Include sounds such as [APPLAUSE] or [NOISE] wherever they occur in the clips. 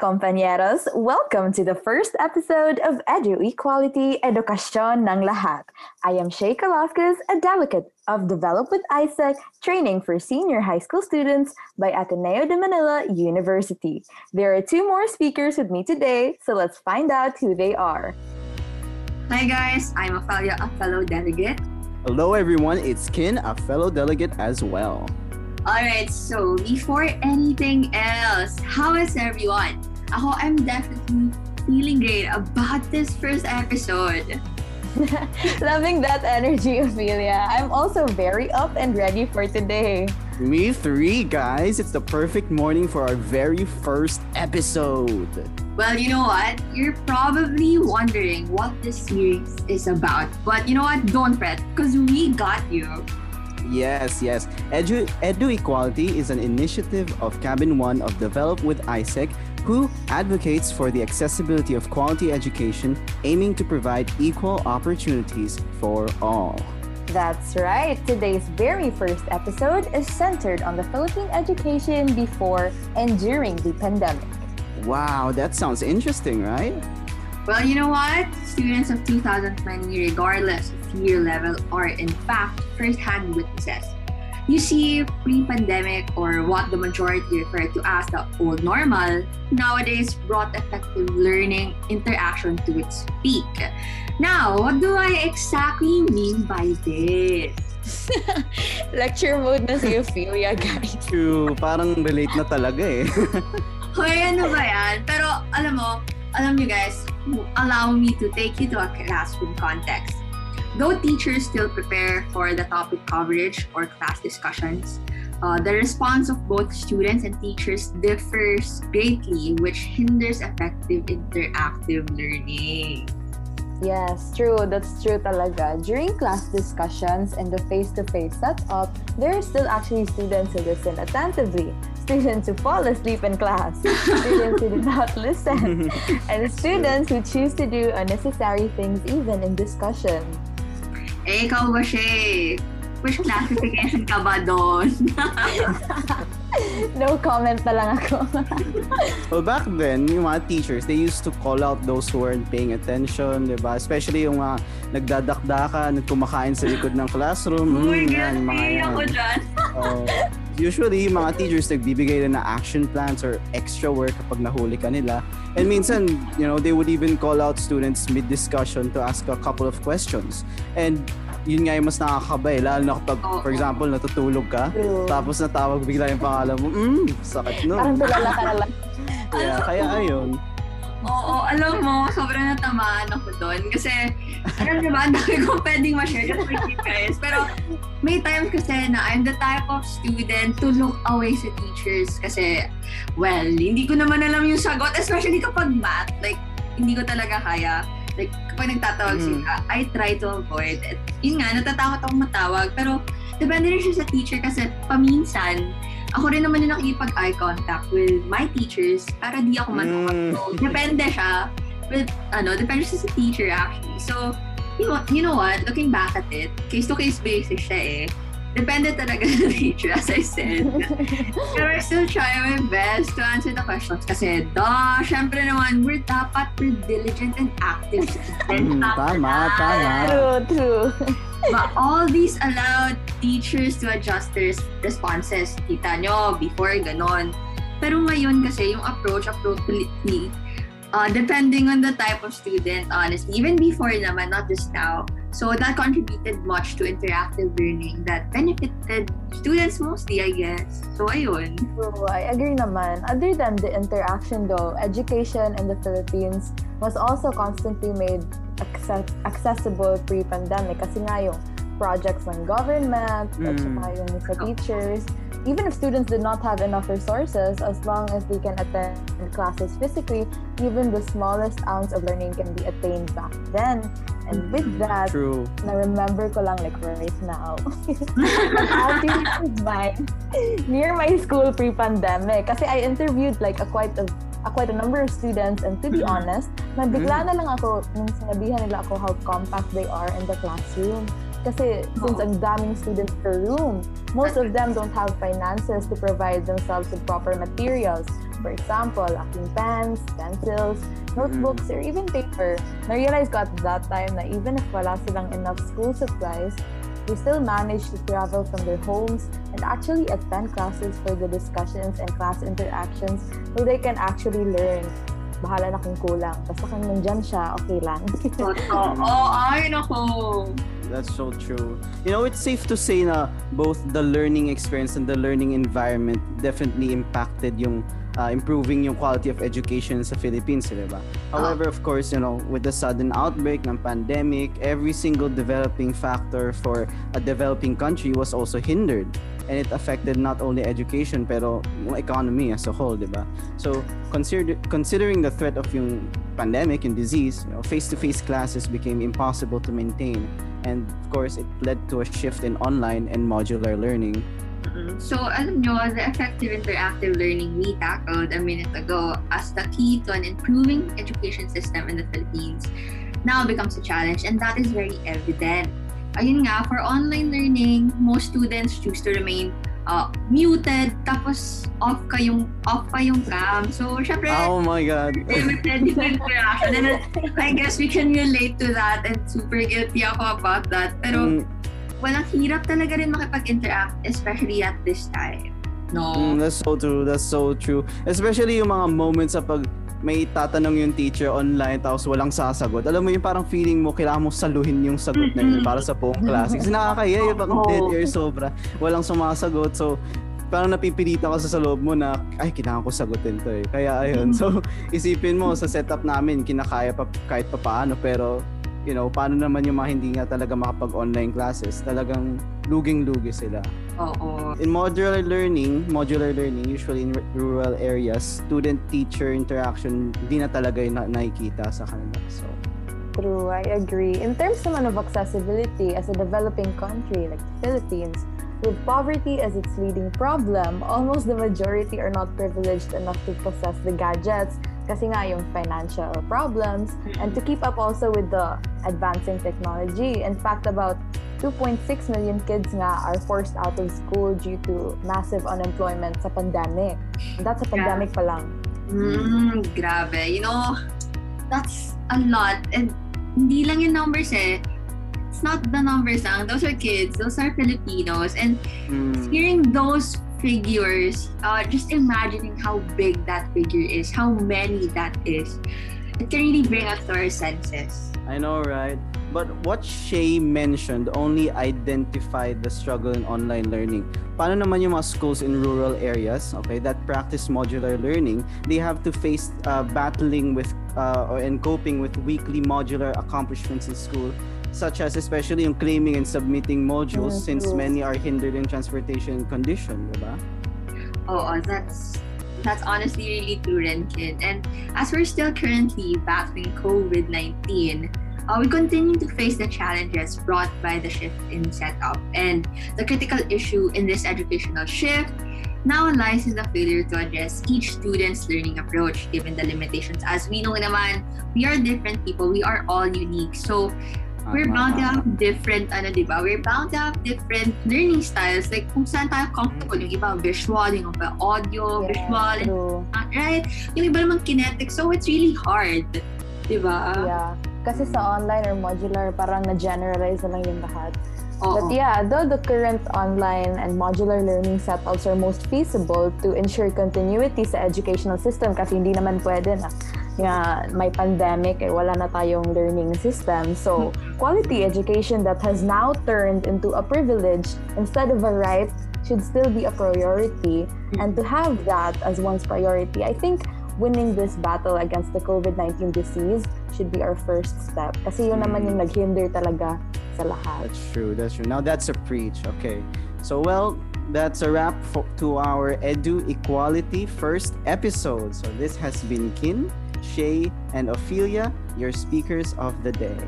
compañeros! Welcome to the first episode of Edu Equality Edukasyon ng Lahat. I am Shay Velasquez, a delegate of Develop with ISEC training for senior high school students by Ateneo de Manila University. There are two more speakers with me today, so let's find out who they are. Hi guys, I'm Ophelia, a fellow delegate. Hello everyone, it's Kin, a fellow delegate as well. Alright, so before anything else, how is everyone? Ako, I'm definitely feeling great about this first episode. [LAUGHS] Loving that energy, Ophelia. I'm also very up and ready for today. Me three, guys. It's the perfect morning for our very first episode. Well, you know what? You're probably wondering what this series is about. But you know what? Don't fret, because we got you. Yes, yes. Edu, Edu Equality is an initiative of Cabin One of Develop with ISEC, who advocates for the accessibility of quality education, aiming to provide equal opportunities for all. That's right. Today's very first episode is centered on the Philippine education before and during the pandemic. Wow, that sounds interesting, right? Well, you know what? Students of 2020, regardless of year level, are in fact first-hand witnesses. You see, pre-pandemic or what the majority refer to as the old normal, nowadays brought effective learning interaction to its peak. Now, what do I exactly mean by this? [LAUGHS] Lecture mode na si Ophelia, guys. True, parang relate na talaga eh. [LAUGHS] Hoy, ano ba yan? Pero alam mo, alam nyo guys, allow me to take you to a classroom context. Though teachers still prepare for the topic coverage or class discussions, uh, the response of both students and teachers differs greatly, which hinders effective interactive learning. Yes, true. That's true talaga. During class discussions and the face-to-face setup, there are still actually students who listen attentively, [LAUGHS] students who fall asleep in class, [LAUGHS] students who do not listen, [LAUGHS] and students who choose to do unnecessary things even in discussion. Eh, ikaw ba, Shay? Which classification ka ba doon? [LAUGHS] no comment na lang ako. [LAUGHS] well, back then, yung mga teachers, they used to call out those who weren't paying attention, di ba? Especially yung mga nagdadakdakan, kumakain sa likod ng classroom. oh my Mm, God, yan, mga yan. ako dyan. Oh, [LAUGHS] usually, yung mga teachers nagbibigay rin na action plans or extra work kapag nahuli ka nila. And minsan, you know, they would even call out students mid-discussion to ask a couple of questions. And yun nga yung mas nakakabay, lalo na kapag, Oo. for example, natutulog ka, True. tapos natawag bigla yung pangalan mo, mm, sakit no. Parang [LAUGHS] tulala ka na lang. Kaya, kaya ayun. Oo, alam mo, sobrang natamaan ako doon. Kasi, alam niyo ba, ang dami kong pwedeng ma-share just with you guys. Pero, may times kasi na I'm the type of student to look away sa teachers. Kasi, well, hindi ko naman alam yung sagot. Especially kapag math. Like, hindi ko talaga kaya. Like, kapag nagtatawag Mm. sila, I try to avoid it. Yun nga, natatakot akong matawag. Pero, depende rin siya sa teacher kasi paminsan, ako rin naman yung nakikipag eye contact with my teachers para di ako matakot. Mm. So, depende siya with, ano, depende siya sa teacher actually. So, you know, you know what, looking back at it, case-to-case basis siya eh. Depende talaga [LAUGHS] sa teacher, as I said. [LAUGHS] Pero I still try my best to answer the questions kasi, duh, syempre naman, we're dapat we're diligent and active. Mm, tama, tama. True, true. But all these allowed teachers to adjust their responses. Kita nyo, before, ganon. Pero ngayon kasi, yung approach, appropriately, uh, depending on the type of student, honestly, even before naman, not just now. So that contributed much to interactive learning that benefited students mostly, I guess. So ayun. True, I agree naman. Other than the interaction though, education in the Philippines was also constantly made acce- accessible pre-pandemic kasi nga yung projects ng government, at Mm. saka yung sa teachers. Even if students did not have enough resources, as long as they can attend classes physically, even the smallest ounce of learning can be attained back then. And with mm-hmm. that, True. na-remember ko lang like right now. An outing is mine near my school pre-pandemic. Kasi I interviewed like a quite a, a quite a number of students and to be mm-hmm. honest, nabigla mm-hmm. na lang ako nung sinabihan nila ako how compact they are in the classroom. Kasi since ang daming students per room, most of them don't have finances to provide themselves with proper materials. For example, aking pens, pencils, notebooks, mm-hmm. or even paper. Na-realize ko at that time na even if wala silang enough school supplies, they still manage to travel from their homes and actually attend classes for the discussions and class interactions so they can actually learn. Bahala na kung kulang. Basta kung nandyan siya, okay lang. [LAUGHS] Totoo. Oh, ay, nako. That's so true. You know, it's safe to say na both the learning experience and the learning environment definitely impacted yung uh, improving yung quality of education sa Philippines, di ba? However, of course, you know, with the sudden outbreak ng pandemic, every single developing factor for a developing country was also hindered. And it affected not only education, pero yung economy as a whole, di ba? So, consider, considering the threat of yung pandemic, and disease, you know, face-to-face classes became impossible to maintain. And of course, it led to a shift in online and modular learning. So, alam nyo, the effective interactive learning we tackled a minute ago as the key to an improving education system in the Philippines now becomes a challenge, and that is very evident. Ayun nga, for online learning, most students choose to remain uh, muted, tapos off ka yung, off pa yung cam. So, syempre, Oh my God. limited yung interaction. And I guess we can relate to that and super guilty ako about that. Pero, Mm, walang hirap talaga rin makipag-interact, especially at this time. No? Mm, that's so true. That's so true. Especially yung mga moments sa pag may tatanong yung teacher online tapos walang sasagot. Alam mo yung parang feeling mo kailangan mo saluhin yung sagot na yun para sa buong klase. Kasi nakakaya yung parang dead air sobra. Walang sumasagot. So, parang napipilitan ka sa loob mo na ay kailangan ko sagutin to eh. Kaya ayun. So isipin mo sa setup namin kinakaya pa kahit pa paano pero you know, paano naman yung mga hindi nga talaga makapag-online classes? Talagang luging-lugi sila. Oo. In modular learning, modular learning, usually in r- rural areas, student-teacher interaction, di na talaga yung na- nakikita sa kanila. So, True, I agree. In terms naman of accessibility as a developing country like the Philippines, with poverty as its leading problem, almost the majority are not privileged enough to possess the gadgets kasi nga yung financial problems and to keep up also with the advancing technology. In fact, about 2.6 million kids nga are forced out of school due to massive unemployment sa pandemic. And that's a Yeah. pandemic pa lang. Mm, grabe. You know, that's a lot. And hindi lang yung numbers eh. It's not the numbers lang. Those are kids. Those are Filipinos. And mm, hearing those figures, uh, just imagining how big that figure is, how many that is, it can really bring us to our senses. I know, right? But what Shay mentioned only identified the struggle in online learning. Paano naman yung mga schools in rural areas, okay, that practice modular learning, they have to face uh, battling with uh, or and coping with weekly modular accomplishments in school, such as especially yung claiming and submitting modules since many are hindered in transportation condition, diba? Oh, that's that's honestly really true, Ren Kid. And as we're still currently battling COVID-19, uh, we continue to face the challenges brought by the shift in setup. And the critical issue in this educational shift now lies in the failure to address each student's learning approach given the limitations. As we know naman, we are different people. We are all unique. So we're Tama, bound to have different, ano, di ba? We're bound to have different learning styles. Like, kung saan tayo comfortable. Yung iba visual, yung iba audio, visual, and, true. uh, right? Yung iba naman kinetic. So, it's really hard. Di ba? Yeah. Kasi sa online or modular, parang na-generalize na lang yung lahat. Oo. But yeah, though the current online and modular learning setups are most feasible to ensure continuity sa educational system kasi hindi naman pwede na nga may pandemic eh wala na tayong learning system. So, quality education that has now turned into a privilege instead of a right should still be a priority. And to have that as one's priority, I think winning this battle against the COVID-19 disease should be our first step. Kasi yun naman yung naghinder talaga sa lahat. That's true. That's true. Now that's a preach. Okay. So well, that's a wrap for, to our Edu Equality first episode. So this has been Kin, Shay, and Ophelia, your speakers of the day.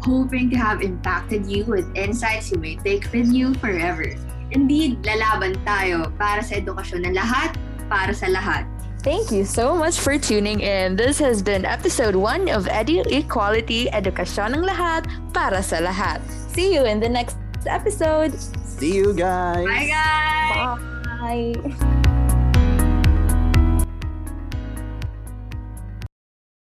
Hoping to have impacted you with insights you may take with you forever. Indeed, lalaban tayo para sa edukasyon ng lahat, para sa lahat. Thank you so much for tuning in. This has been episode 1 of Edu Equality, Edukasyon ng Lahat para sa Lahat. See you in the next episode. See you guys. Bye, guys. Bye.